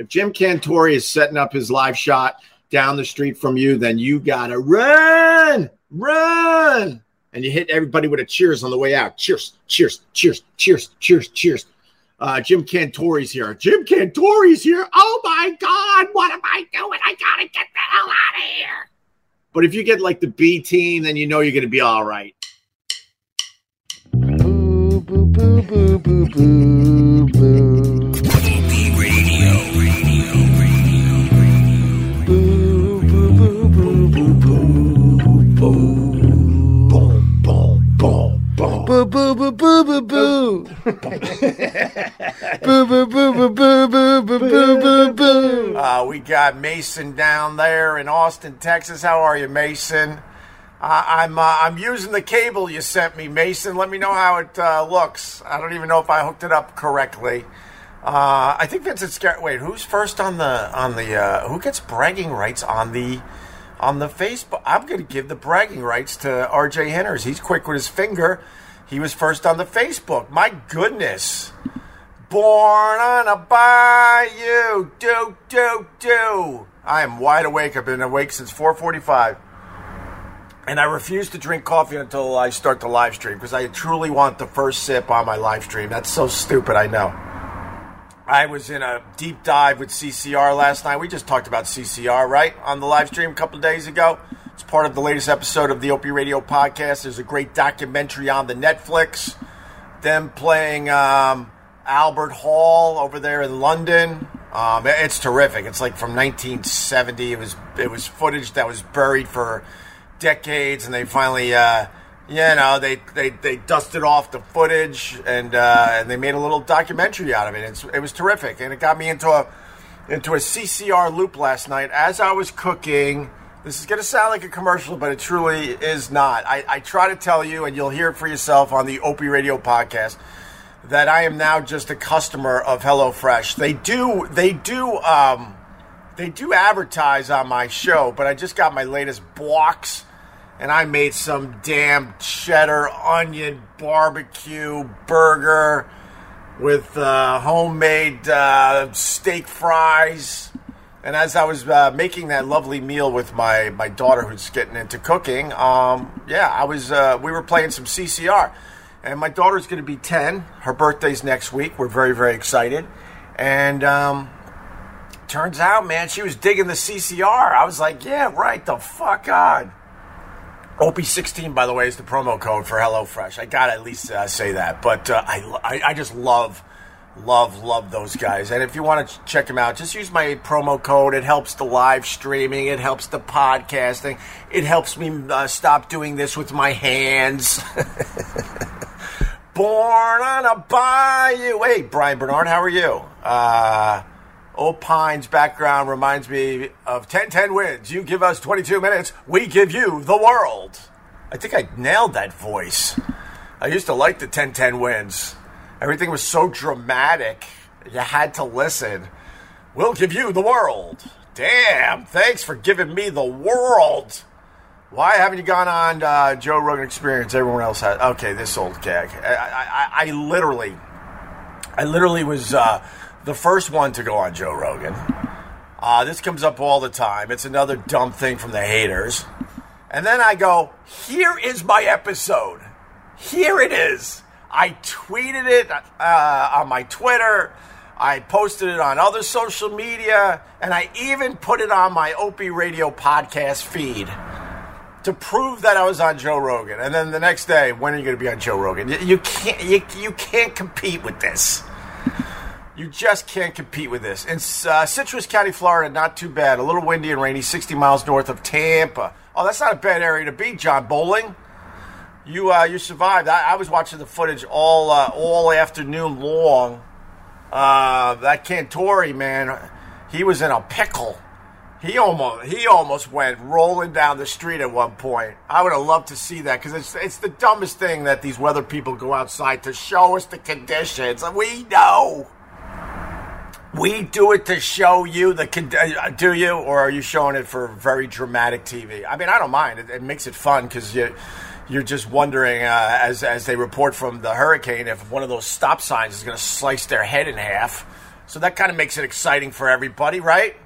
If Jim Cantore is setting up his live shot down the street from you, then you gotta run, run, and you hit everybody with a cheers on the way out. Cheers, cheers, cheers, cheers, cheers, cheers. Uh, Jim Cantore's here. Jim Cantore's here. Oh my God, what am I doing? I gotta get the hell out of here. But if you get like the B team, then you know you're gonna be all right. Boo, boo, boo, boo, boo, boo, boo, boo. Boo, boo, boo, boo, boo, boo, boo, boo. Uh, we got Mason down there in Austin, Texas. How are you, Mason? Uh, I'm uh, I'm using the cable you sent me, Mason. Let me know how it uh, looks. I don't even know if I hooked it up correctly. Uh, I think Vincent Scar. Wait, who's first on the on the uh, who gets bragging rights on the on the Facebook? I'm going to give the bragging rights to R.J. Henners. He's quick with his finger. He was first on the Facebook. My goodness. Born on a bayou, do do do. I am wide awake. I've been awake since 4:45, and I refuse to drink coffee until I start the live stream because I truly want the first sip on my live stream. That's so stupid. I know. I was in a deep dive with CCR last night. We just talked about CCR, right, on the live stream a couple days ago. It's part of the latest episode of the Opie Radio podcast. There's a great documentary on the Netflix. Them playing um, Albert Hall over there in London. Um, it's terrific. It's like from 1970. It was it was footage that was buried for decades, and they finally, uh, you know, they, they they dusted off the footage and uh, and they made a little documentary out of it. It's, it was terrific, and it got me into a into a CCR loop last night as I was cooking. This is going to sound like a commercial, but it truly is not. I, I try to tell you, and you'll hear it for yourself on the Opie Radio podcast that I am now just a customer of HelloFresh. They do they do um, they do advertise on my show, but I just got my latest box and I made some damn cheddar onion barbecue burger with uh, homemade uh, steak fries. And as I was uh, making that lovely meal with my, my daughter who's getting into cooking, um, yeah, I was uh, we were playing some CCR. And my daughter's going to be 10. Her birthday's next week. We're very, very excited. And um, turns out, man, she was digging the CCR. I was like, yeah, right, the fuck on. OP16, by the way, is the promo code for HelloFresh. I got to at least uh, say that. But uh, I, I, I just love, love, love those guys. And if you want to check them out, just use my promo code. It helps the live streaming, it helps the podcasting, it helps me uh, stop doing this with my hands. Born on a bayou. Hey, Brian Bernard, how are you? Uh, old pines background reminds me of 10-10 wins. You give us 22 minutes, we give you the world. I think I nailed that voice. I used to like the 10-10 wins. Everything was so dramatic. You had to listen. We'll give you the world. Damn, thanks for giving me the world. Why haven't you gone on uh, Joe Rogan Experience? Everyone else has. Okay, this old gag. I, I, I literally, I literally was uh, the first one to go on Joe Rogan. Uh, this comes up all the time. It's another dumb thing from the haters. And then I go, here is my episode. Here it is. I tweeted it uh, on my Twitter. I posted it on other social media. And I even put it on my Opie Radio podcast feed to prove that I was on Joe Rogan. And then the next day, when are you going to be on Joe Rogan? You, can't you, you can't compete with this. You just can't compete with this. In uh, Citrus County, Florida, not too bad. A little windy and rainy, 60 miles north of Tampa. Oh, that's not a bad area to be, John Bowling. You uh, you survived. I, I was watching the footage all uh, all afternoon long. Uh, that Cantore man, he was in a pickle. He almost he almost went rolling down the street at one point. I would have loved to see that because it's it's the dumbest thing that these weather people go outside to show us the conditions. We know. We do it to show you the con- uh, do you or are you showing it for very dramatic TV? I mean, I don't mind. It, it makes it fun because you you're just wondering uh, as as they report from the hurricane if one of those stop signs is going to slice their head in half. So that kind of makes it exciting for everybody, right?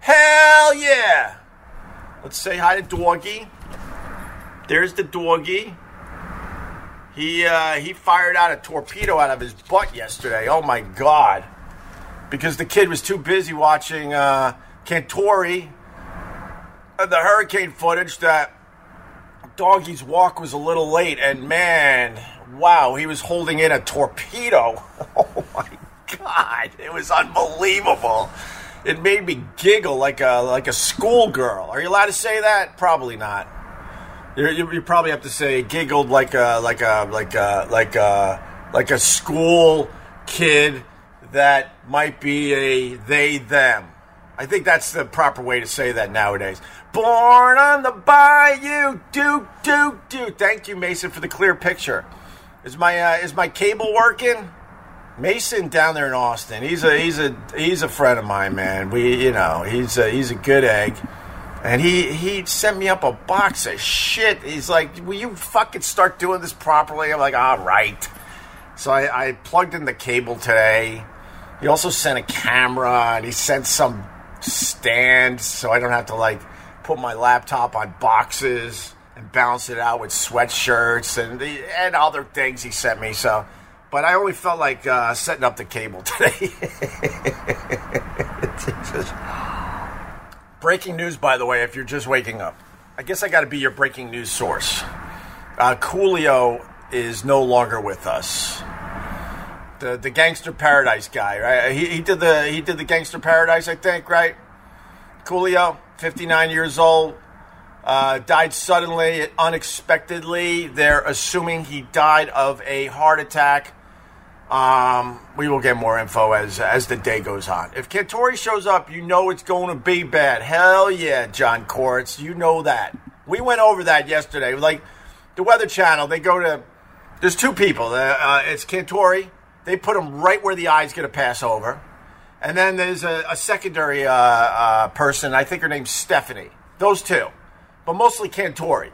Hell yeah! Let's say hi to Doggy. There's the Doggy. He uh, he fired out a torpedo out of his butt yesterday. Oh my god! Because the kid was too busy watching uh, Cantore, uh, the hurricane footage. That Doggy's walk was a little late, and man, wow, he was holding in a torpedo. Oh my god, it was unbelievable. It made me giggle like a like a schoolgirl. Are you allowed to say that? Probably not. You, you, you probably have to say giggled like a like a like a like a like a school kid that might be a they them. I think that's the proper way to say that nowadays. Born on the bayou, do do do. Thank you, Mason, for the clear picture. Is my uh, is my cable working? Mason down there in Austin. He's a he's a he's a friend of mine, man. We you know he's a, he's a good egg, and he he sent me up a box of shit. He's like, "Will you fucking start doing this properly?" I'm like, "All right." So I, I plugged in the cable today. He also sent a camera, and he sent some stand, so I don't have to like put my laptop on boxes and balance it out with sweatshirts and the, and other things he sent me. So but I only felt like uh, setting up the cable today. Breaking news, by the way, if you're just waking up. I guess I got to be your breaking news source. Uh, Coolio is no longer with us. The the Gangster Paradise guy, right? He, he did the he did the Gangster Paradise, I think, right? Coolio, 59 years old, uh, died suddenly, unexpectedly. They're assuming he died of a heart attack. Um, we will get more info as as the day goes on. If Cantore shows up, you know it's going to be bad. Hell yeah, John Courts, you know that. We went over that yesterday. Like the Weather Channel, they go to. There's two people. Uh, uh, it's Cantore. They put him right where the eye's going to pass over, and then there's a, a secondary uh, uh, person. I think her name's Stephanie. Those two, but mostly Cantore.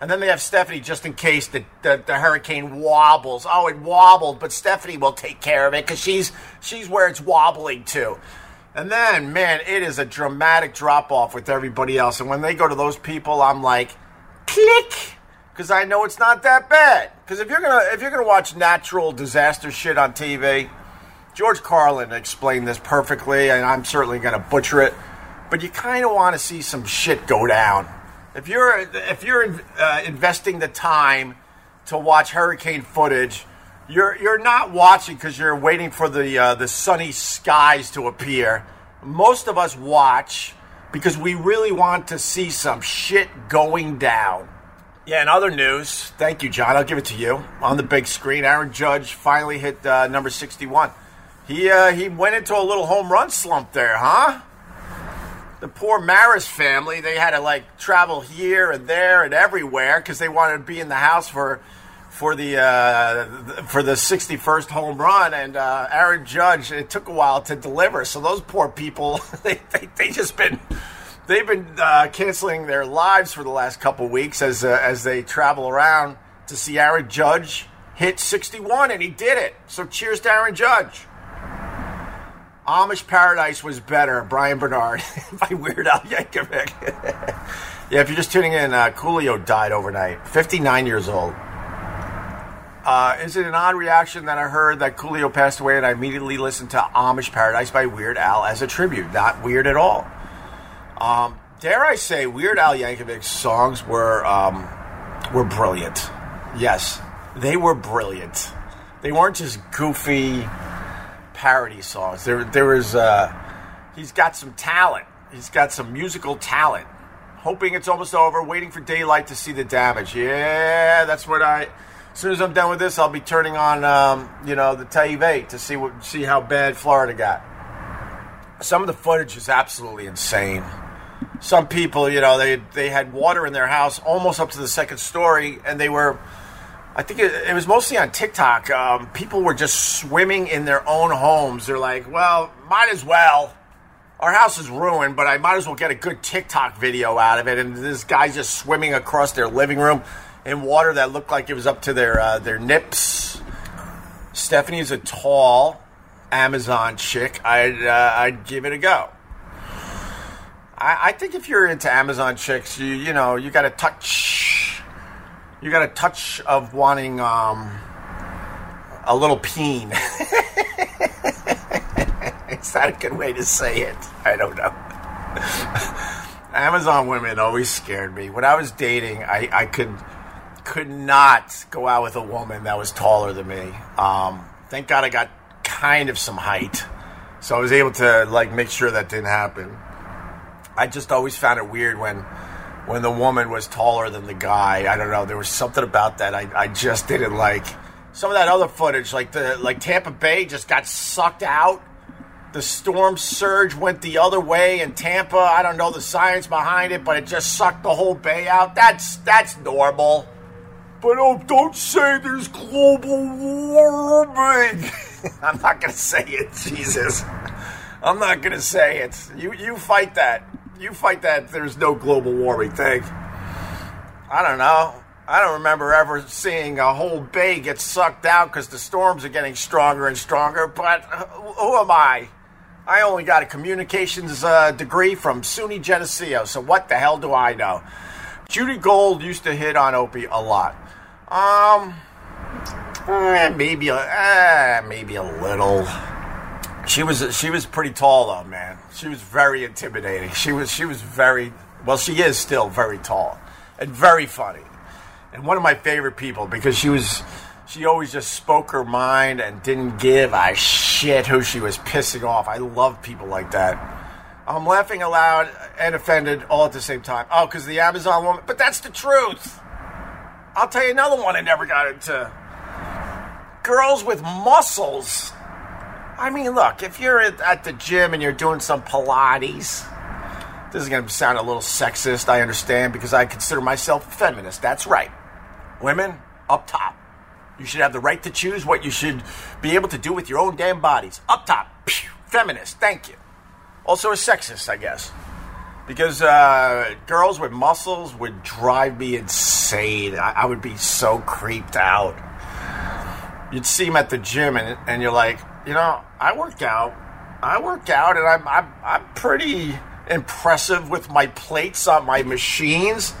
And then they have Stephanie just in case the, the, the, hurricane wobbles. Oh, it wobbled, but Stephanie will take care of it because she's she's where it's wobbling to. And then, man, it is a dramatic drop off with everybody else. And when they go to those people, I'm like, click, because I know it's not that bad. Because if you're gonna if you're gonna watch natural disaster shit on TV, George Carlin explained this perfectly, and I'm certainly gonna butcher it. But you kind of want to see some shit go down if you're if you're uh, investing the time to watch hurricane footage, you're you're not watching because you're waiting for the uh, the sunny skies to appear. Most of us watch because we really want to see some shit going down. Yeah, in other news, thank you, John. I'll give it to you on the big screen. Aaron Judge finally hit uh, number sixty-one. He uh, he went into a little home run slump there, huh? the poor Maris family, they had to like travel here and there and everywhere because they wanted to be in the house for for the uh, for the 61st home run. And uh, Aaron Judge, it took a while to deliver. So those poor people, they they, they just been they've been uh, canceling their lives for the last couple weeks as uh, as they travel around to see Aaron Judge hit 61, and he did it. So cheers to Aaron Judge. Amish Paradise was better, Brian Bernard by Weird Al Yankovic. yeah, if you're just tuning in, uh, Coolio died overnight, 59 years old. Uh, is it an odd reaction that I heard that Coolio passed away and I immediately listened to Amish Paradise by Weird Al as a tribute? Not weird at all. Um, dare I say, Weird Al Yankovic's songs were um, were brilliant. Yes, they were brilliant. They weren't just goofy parody songs. There, there was. Uh, he's got some talent. He's got some musical talent. Hoping it's almost over. Waiting for daylight to see the damage. Yeah, that's what I. As soon as I'm done with this, I'll be turning on, um, you know, the TV to see what, see how bad Florida got. Some of the footage is absolutely insane. Some people, you know, they they had water in their house almost up to the second story, and they were I think it, it, was mostly on TikTok. Um, people were just swimming in their own homes. They're like, well, might as well. Our house is ruined, but I might as well get a good TikTok video out of it. And this guy's just swimming across their living room in water that looked like it was up to their uh, their nips. Stephanie's a tall, Amazon chick, I'd uh, I'd give it a go. I, I think if you're into Amazon chicks, you you know you got a touch, you got a touch of wanting um, a little peen. Is that a good way to say it? I don't know. Amazon women always scared me. When I was dating, I, I could could not go out with a woman that was taller than me. Um, thank God I got kind of some height, so I was able to like make sure that didn't happen. I just always found it weird when when the woman was taller than the guy. I don't know. There was something about that I, I just didn't like. Some of that other footage, like the like Tampa Bay, just got sucked out. The storm surge went the other way in Tampa. I don't know the science behind it, but it just sucked the whole bay out. That's that's normal. But oh, don't say there's global warming. I'm not gonna say it, Jesus. I'm not gonna say it. You you fight that. You fight that. There's no global warming thing. I don't know. I don't remember ever seeing a whole bay get sucked out because the storms are getting stronger and stronger. But uh, who am I? I only got a communications uh, degree from SUNY Geneseo, so what the hell do I know? Judy Gold used to hit on Opie a lot. Um, eh, maybe a, eh, maybe a little. She was she was pretty tall though, man. She was very intimidating. She was she was very well. She is still very tall and very funny, and one of my favorite people because she was she always just spoke her mind and didn't give a shit who she was pissing off. I love people like that. I'm laughing aloud and offended all at the same time. Oh, because the Amazon woman, but that's the truth. I'll tell you another one I never got into. Girls with muscles. I mean, look, if you're at, the gym and you're doing some Pilates, this is going to sound a little sexist, I understand, because I consider myself a feminist. That's right. Women up top. You should have the right to choose what you should be able to do with your own damn bodies. Up top. Pew. Feminist. Thank you. Also a sexist, I guess. Because uh, girls with muscles would drive me insane. I, I would be so creeped out. You'd see them at the gym, and, and you're like, you know, I work out. I work out, and I'm, I'm, I'm pretty impressive with my plates on my machines.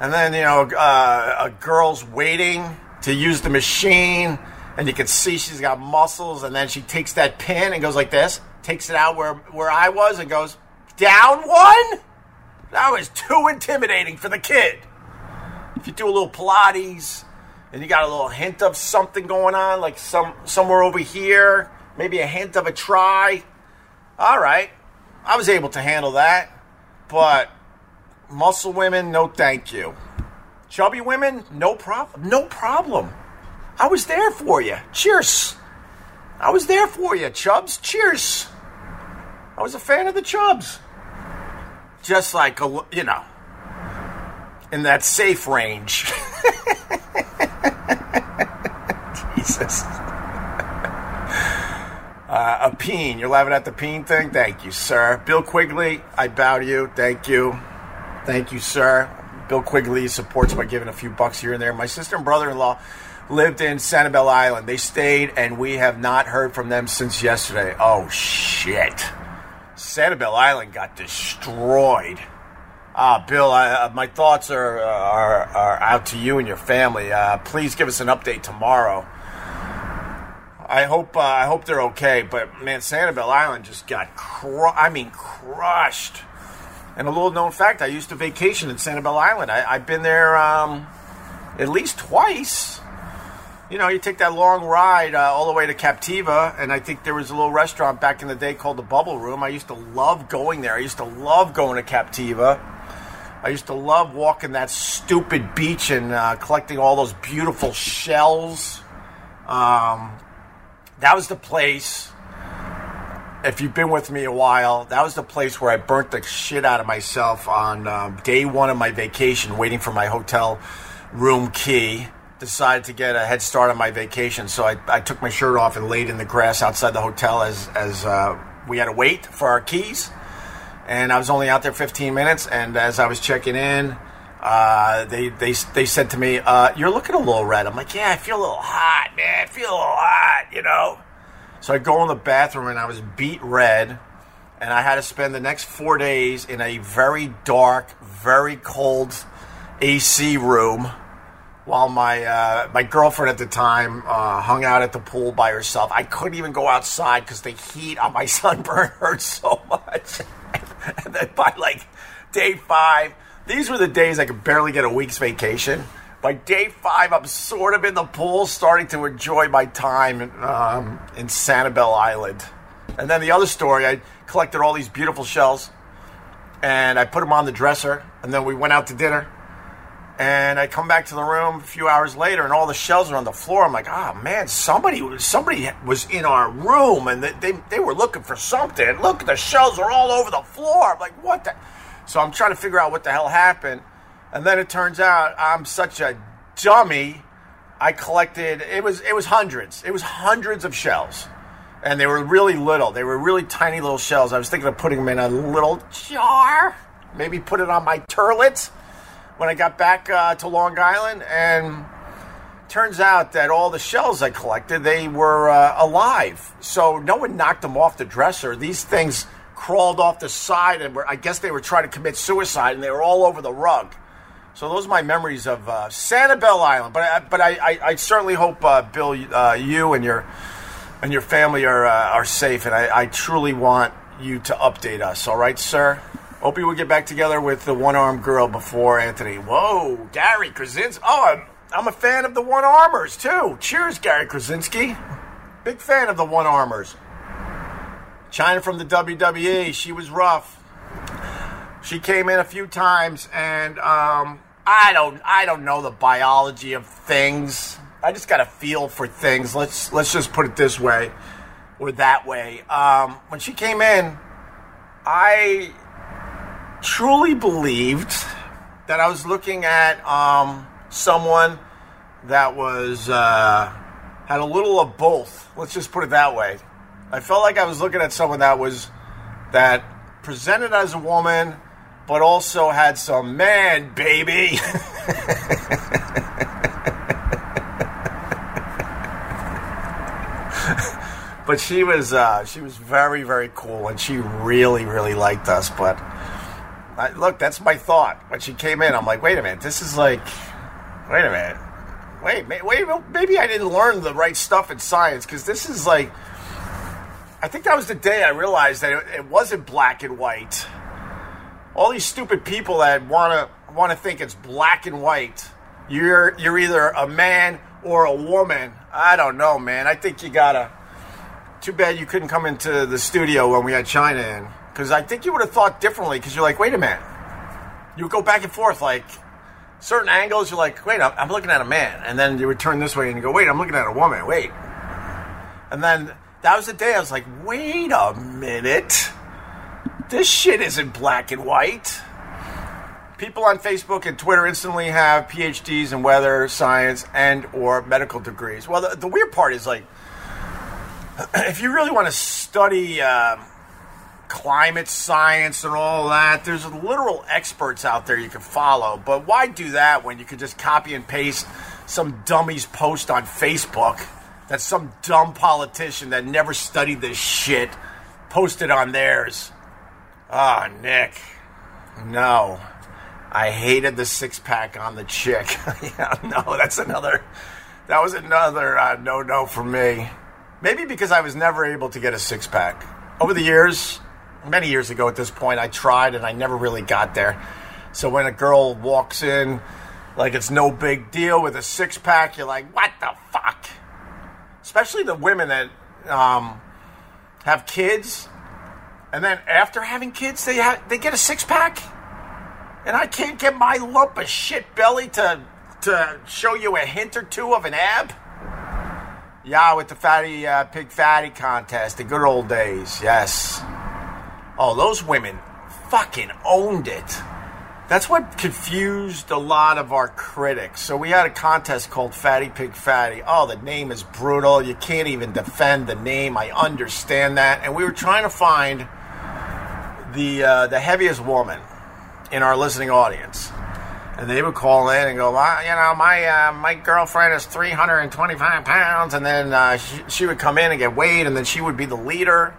And then, you know, uh, a girl's waiting to use the machine, and you can see she's got muscles, and then she takes that pin and goes like this, takes it out where, where I was, and goes, down one? That was too intimidating for the kid. If you do a little Pilates, and you got a little hint of something going on, like some somewhere over here, maybe a hint of a try. All right, I was able to handle that, but muscle women, no thank you. Chubby women, no problem. No problem. I was there for you. Cheers. I was there for you, Chubs. Cheers. I was a fan of the Chubs. Just like, a, you know, in that safe range. Jesus. Uh, a peen. You're laughing at the peen thing? Thank you, sir. Bill Quigley, I bow to you. Thank you. Thank you, sir. Bill Quigley supports by giving a few bucks here and there. My sister and brother in law lived in Sanibel Island. They stayed, and we have not heard from them since yesterday. Oh, shit. Sanibel Island got destroyed. Ah, Bill, I, uh, my thoughts are, are are out to you and your family. Uh, please give us an update tomorrow. I hope uh, I hope they're okay. But man, Sanibel Island just got cru- I mean crushed. And a little known fact: I used to vacation in Sanibel Island. I, I've been there um, at least twice. You know, you take that long ride uh, all the way to Captiva, and I think there was a little restaurant back in the day called the Bubble Room. I used to love going there. I used to love going to Captiva. I used to love walking that stupid beach and uh, collecting all those beautiful shells. Um, that was the place. If you've been with me a while, that was the place where I burnt the shit out of myself on um, day one of my vacation, waiting for my hotel room key. Decided to get a head start on my vacation, so I, I took my shirt off and laid in the grass outside the hotel as as uh, we had to wait for our keys and I was only out there 15 minutes. And as I was checking in, uh, they they they said to me, uh, "You're looking a little red." I'm like, "Yeah, I feel a little hot, man. I feel a little hot, you know." So I go in the bathroom and I was beet red, and I had to spend the next four days in a very dark, very cold AC room while my uh, my girlfriend at the time uh, hung out at the pool by herself. I couldn't even go outside because the heat on my sunburn hurt so much. and then by like day five, these were the days I could barely get a week's vacation. By day five, I'm sort of in the pool, starting to enjoy my time um, in Sanibel Island. And then the other story, I collected all these beautiful shells, and I put them on the dresser, and then we went out to dinner. And I come back to the room a few hours later, and all the shells are on the floor. I'm like, oh man, somebody somebody was in our room, and they, they, they were looking for something. Look, the shells are all over the floor. I'm like, what the? So I'm trying to figure out what the hell happened. And then it turns out I'm such a dummy. I collected it was it was hundreds. It was hundreds of shells. And they were really little. They were really tiny little shells. I was thinking of putting them in a little jar. Maybe put it on my turlet when I got back uh, to Long Island and turns out that all the shells I collected they were uh, alive. So no one knocked them off the dresser. These things crawled off the side and were I guess they were trying to commit suicide and they were all over the rug. So those are my memories of uh, Sanibel Island. But I, but I, I, I certainly hope uh, Bill, uh, you and your and your family are uh, are safe. And I, I truly want you to update us. All right, sir. Hope you will get back together with the one armed girl before Anthony. Whoa, Gary Krasinski. Oh, I'm, I'm a fan of the one armers too. Cheers, Gary Krasinski. Big fan of the one armors. Chyna from the WWE. She was rough. She came in a few times, and um, I don't, I don't know the biology of things. I just got a feel for things. Let's let's just put it this way or that way. Um, when she came in, I truly believed that I was looking at um, someone that was uh, had a little of both. Let's just put it that way. I felt like I was looking at someone that was that presented as a woman, but also had some man, baby. but she was uh, she was very very cool, and she really really liked us. But I, look, that's my thought when she came in. I'm like, wait a minute, this is like, wait a minute, wait, wait, maybe I didn't learn the right stuff in science because this is like, I think that was the day I realized that it, it wasn't black and white. All these stupid people that want to want to think it's black and white. You're you're either a man or a woman. I don't know, man. I think you gotta. Too bad you couldn't come into the studio when we had Chyna in, because I think you would have thought differently. Because you're like, wait a minute, you would go back and forth like certain angles. You're like, wait, I'm, I'm looking at a man, and then you would turn this way and you go, wait, I'm looking at a woman. Wait, and then that was the day I was like, wait a minute, this shit isn't black and white. People on Facebook and Twitter instantly have PhDs in weather, science, and or medical degrees. Well, the, the weird part is like, if you really want to study um climate science and all that, there's literal experts out there you can follow. But why do that when you could just copy and paste some dummy's post on Facebook that some dumb politician that never studied this shit posted on theirs? Ah, Nick. No. I hated the six pack on the chick. yeah, no, that's another. That was another uh, no no for me. Maybe because I was never able to get a six pack. Over the years, many years ago at this point, I tried and I never really got there. So when a girl walks in like it's no big deal with a six pack, you're like, what the fuck? Especially the women that um, have kids, and then after having kids, they ha- they get a six pack, and I can't get my lump of shit belly to to show you a hint or two of an ab. Yeah, with the fatty uh, pig fatty contest, the good old days. Yes. Oh, those women fucking owned it. That's what confused a lot of our critics. So we had a contest called Fatty Pig Fatty. Oh, the name is brutal. You can't even defend the name. I understand that. And we were trying to find the uh, the heaviest woman in our listening audience. and they would call in and go, well, you know, my uh, my girlfriend is 325 pounds, and then uh, she, she would come in and get weighed, and then she would be the leader.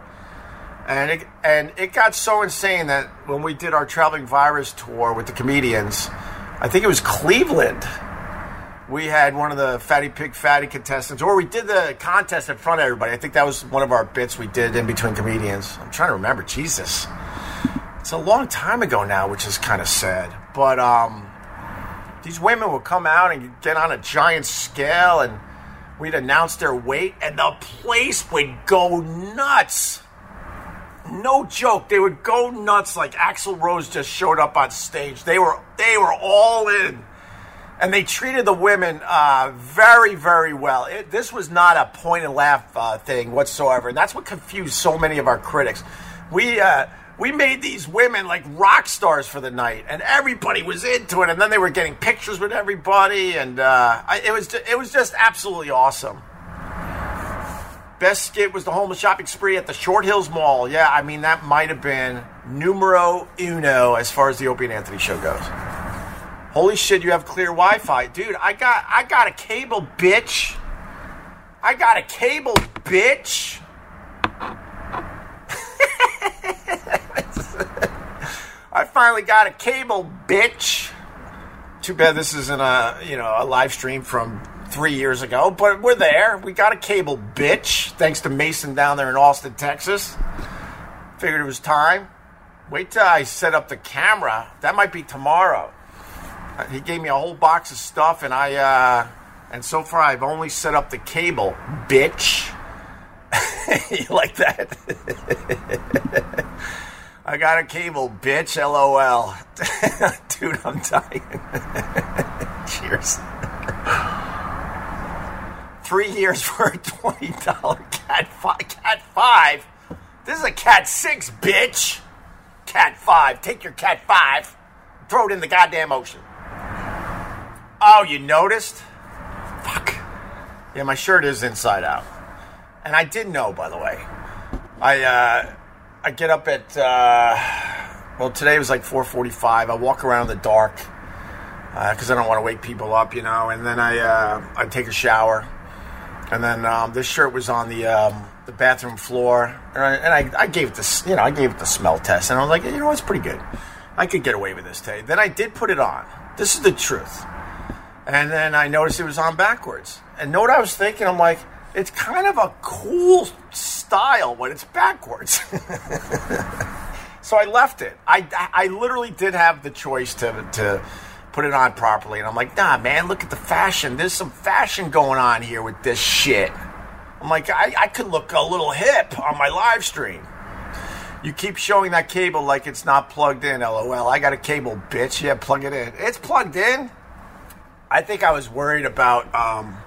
And it, and it got so insane that when we did our traveling virus tour with the comedians, I think it was Cleveland. We had one of the Fatty Pig Fatty contestants, or we did the contest in front of everybody. I think that was one of our bits we did in between comedians. I'm trying to remember. Jesus, it's a long time ago now, which is kind of sad. But um, these women would come out and get on a giant scale, and we'd announce their weight, and the place would go nuts. No joke, they would go nuts like Axl Rose just showed up on stage. They were they were all in, and they treated the women uh, very very well. It, this was not a point and laugh uh, thing whatsoever, and that's what confused so many of our critics. We uh, we made these women like rock stars for the night, and everybody was into it. And then they were getting pictures with everybody, and uh, I, it was it was just absolutely awesome. Best skit was the homeless shopping spree at the Short Hills Mall. Yeah, I mean that might have been numero uno as far as the Opie and Anthony show goes. Holy shit, you have clear Wi-Fi, dude! I got I got a cable, bitch. I got a cable, bitch. I finally got a cable, bitch. Too bad this isn't a you know a live stream from three years ago, but we're there. We got a cable, bitch. Thanks to Mason down there in Austin, Texas. Figured it was time. Wait till I set up the camera. That might be tomorrow. Uh, He gave me a whole box of stuff, and I uh, and so far I've only set up the cable, bitch. you like that? I got a cable, bitch. LOL. Dude, I'm dying. Cheers. Three years for a twenty dollar cat five. Cat five. This is a cat six, bitch. Cat five. Take your cat five. Throw it in the goddamn ocean. Oh, you noticed? Fuck. Yeah, my shirt is inside out. And I did know, by the way. I uh, I get up at uh, well today was like 4:45. I walk around in the dark because I don't want to wake people up, you know. And then I uh, I take a shower, and then um, this shirt was on the um, the bathroom floor, and I, and I, I gave it the you know I gave it the smell test, and I was like, you know, it's pretty good. I could get away with this today. Then I did put it on. This is the truth. And then I noticed it was on backwards. And know what I was thinking? I'm like, it's kind of a cool style when it's backwards. so I left it. I, I literally did have the choice to, to put it on properly. And I'm like, nah, man, look at the fashion. There's some fashion going on here with this shit. I'm like, I, I could look a little hip on my live stream. You keep showing that cable like it's not plugged in, lol. I got a cable, bitch. Yeah, plug it in. It's plugged in. I think I was worried about, um,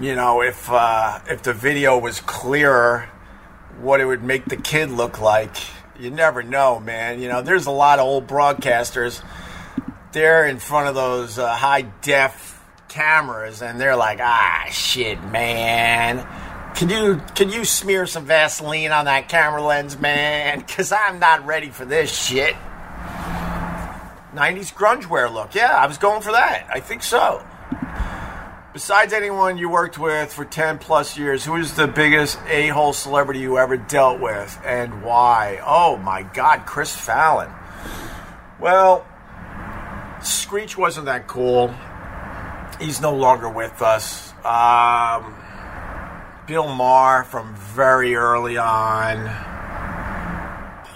you know, if uh, if the video was clearer, what it would make the kid look like. You never know, man. You know, there's a lot of old broadcasters. They're in front of those uh, high def cameras, and they're like, ah, shit, man. Can you can you smear some Vaseline on that camera lens, man? Cause I'm not ready for this shit. 90s grunge wear look. Yeah, I was going for that. I think so. Besides anyone you worked with for 10 plus years, who is the biggest a hole celebrity you ever dealt with and why? Oh my God, Chris Fallon. Well, Screech wasn't that cool. He's no longer with us. Um, Bill Maher from very early on.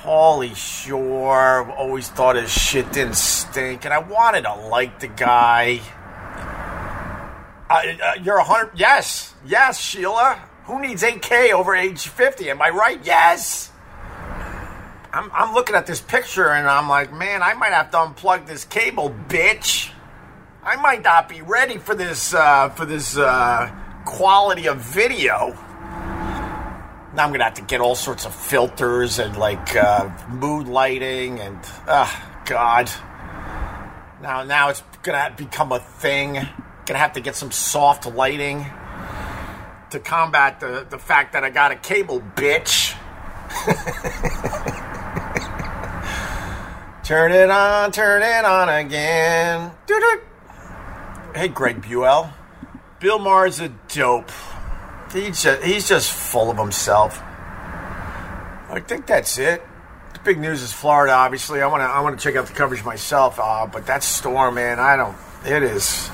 Pauly Shore always thought his shit didn't stink, and I wanted to like the guy. Uh, uh, you're a hundred. Yes, yes, Sheila. Who needs 8K over age 50? Am I right? Yes. I'm, I'm looking at this picture and I'm like, man, I might have to unplug this cable, bitch. I might not be ready for this uh, for this uh, quality of video. Now I'm gonna have to get all sorts of filters and like uh, mood lighting and ah, God. Now now it's gonna become a thing. Gonna have to get some soft lighting to combat the, the fact that I got a cable, bitch. Turn it on, turn it on again. Doo-doo. Hey, Greg Buell. Bill Maher's a dope. He's just, he's just full of himself. I think that's it. The big news is Florida. Obviously, I want to I want to check out the coverage myself. Uh, but that storm, man, I don't. It is.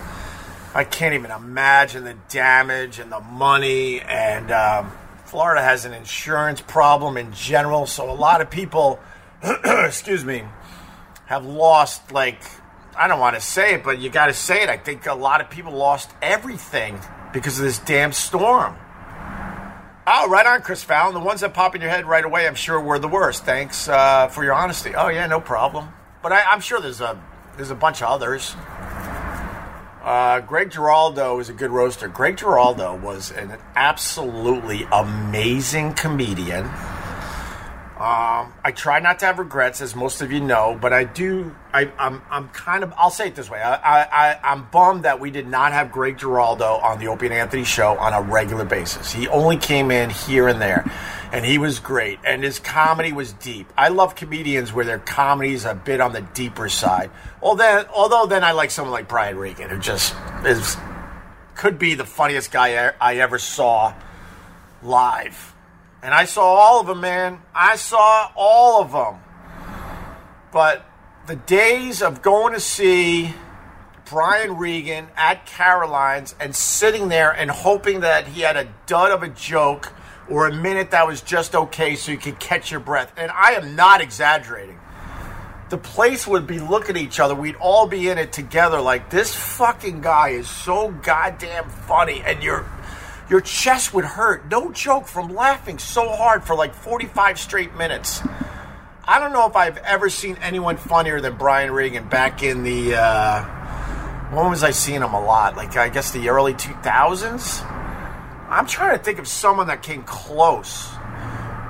I can't even imagine the damage and the money. And um, Florida has an insurance problem in general, so a lot of people, excuse me, have lost like I don't want to say it, but you got to say it. I think a lot of people lost everything because of this damn storm. Oh, right on, Chris Fallon. The ones that pop in your head right away, I'm sure were the worst. Thanks uh, for your honesty. Oh yeah, no problem. But I, I'm sure there's a there's a bunch of others. Uh, Greg Giraldo is a good roaster. Greg Giraldo was an absolutely amazing comedian. Um, I try not to have regrets, as most of you know, but I do. I, I'm, I'm kind of. I'll say it this way. I, I, I'm bummed that we did not have Greg Giraldo on the Opie and Anthony show on a regular basis. He only came in here and there, and he was great. And his comedy was deep. I love comedians where their comedy is a bit on the deeper side. Although, although then I like someone like Brian Regan, who just is could be the funniest guy I ever saw live. And I saw all of them, man. I saw all of them. But the days of going to see Brian Regan at Caroline's and sitting there and hoping that he had a dud of a joke or a minute that was just okay so you could catch your breath. And I am not exaggerating. The place would be looking at each other. We'd all be in it together like this fucking guy is so goddamn funny and you're your chest would hurt, no joke, from laughing so hard for like 45 straight minutes. I don't know if I've ever seen anyone funnier than Brian Regan back in the. Uh, when was I seeing him a lot? Like, I guess the early 2000s? I'm trying to think of someone that came close.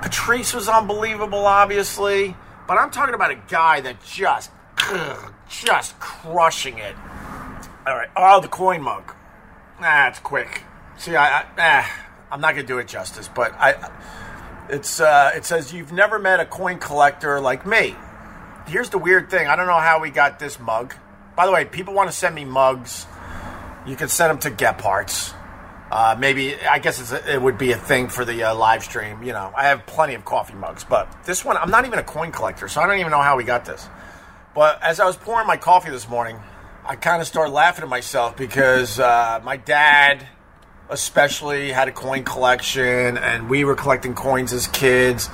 Patrice was unbelievable, obviously, but I'm talking about a guy that just, just crushing it. All right. Oh, the coin mug. That's quick. See, I, I eh, I'm not gonna do it justice, but I, it's uh, it says you've never met a coin collector like me. Here's the weird thing. I don't know how we got this mug. By the way, people want to send me mugs. You can send them to Gephardt's. Uh, maybe I guess a, it would be a thing for the uh, live stream. You know, I have plenty of coffee mugs, but this one I'm not even a coin collector, so I don't even know how we got this. But as I was pouring my coffee this morning, I kind of started laughing at myself because uh, my dad especially had a coin collection, and we were collecting coins as kids,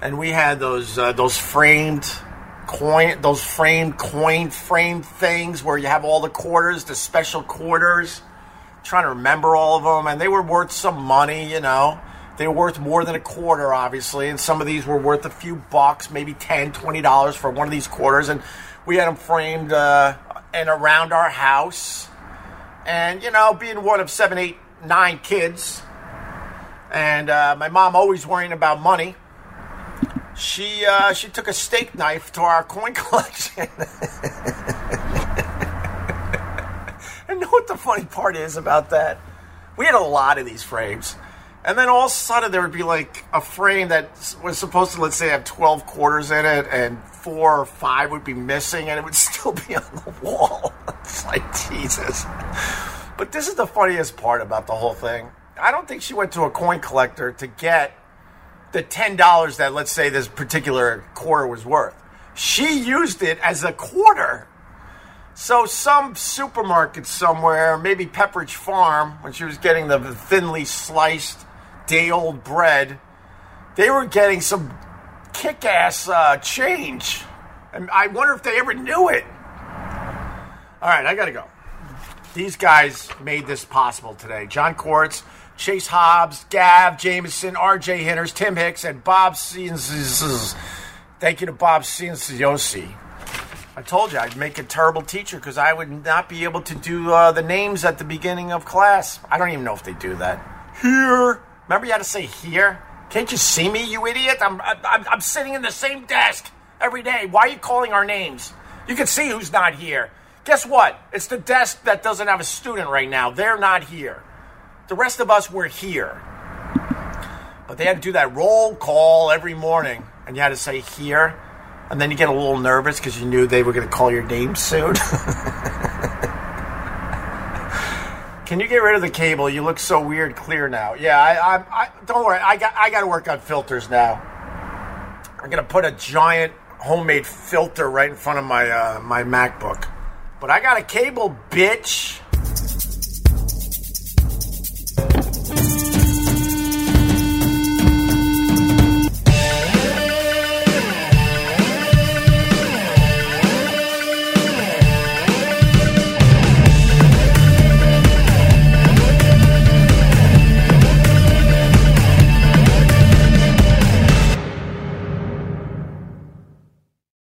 and we had those uh, those framed coin, those framed coin frame things where you have all the quarters, the special quarters. I'm trying to remember all of them, and they were worth some money, you know. They were worth more than a quarter, obviously, and some of these were worth a few bucks, maybe 10 $20 for one of these quarters, and we had them framed uh, and around our house. And, you know, being one of seven, eight nine kids, and uh, my mom always worrying about money. She uh, she took a steak knife to our coin collection. and know what the funny part is about that? We had a lot of these frames. And then all of a sudden there would be like a frame that was supposed to, let's say, have 12 quarters in it, and four or five would be missing, and it would still be on the wall. it's like, Jesus. But this is the funniest part about the whole thing. I don't think she went to a coin collector to get the $10 that, let's say, this particular quarter was worth. She used it as a quarter. So, some supermarket somewhere, maybe Pepperidge Farm, when she was getting the thinly sliced day old bread, they were getting some kick ass uh, change. And I wonder if they ever knew it. All right, I got to go. These guys made this possible today. John Quartz, Chase Hobbs, Gav Jameson, RJ Hinters, Tim Hicks, and Bob Cianz. Thank you to Bob Cianciosi. I told you I'd make a terrible teacher because I would not be able to do uh, the names at the beginning of class. I don't even know if they do that. Here. Remember you had to say here? Can't you see me, you idiot? I'm, I'm, I'm sitting in the same desk every day. Why are you calling our names? You can see who's not here. Guess what? It's the desk that doesn't have a student right now. They're not here. The rest of us were here. But they had to do that roll call every morning, and you had to say here. and then you get a little nervous because you knew they were going to call your name soon. Can you get rid of the cable? You look so weird clear now. Yeah, I, I, I don't worry. I got I got to work on filters now. I'm gonna put a giant homemade filter right in front of my uh, my MacBook. But I got a cable, bitch.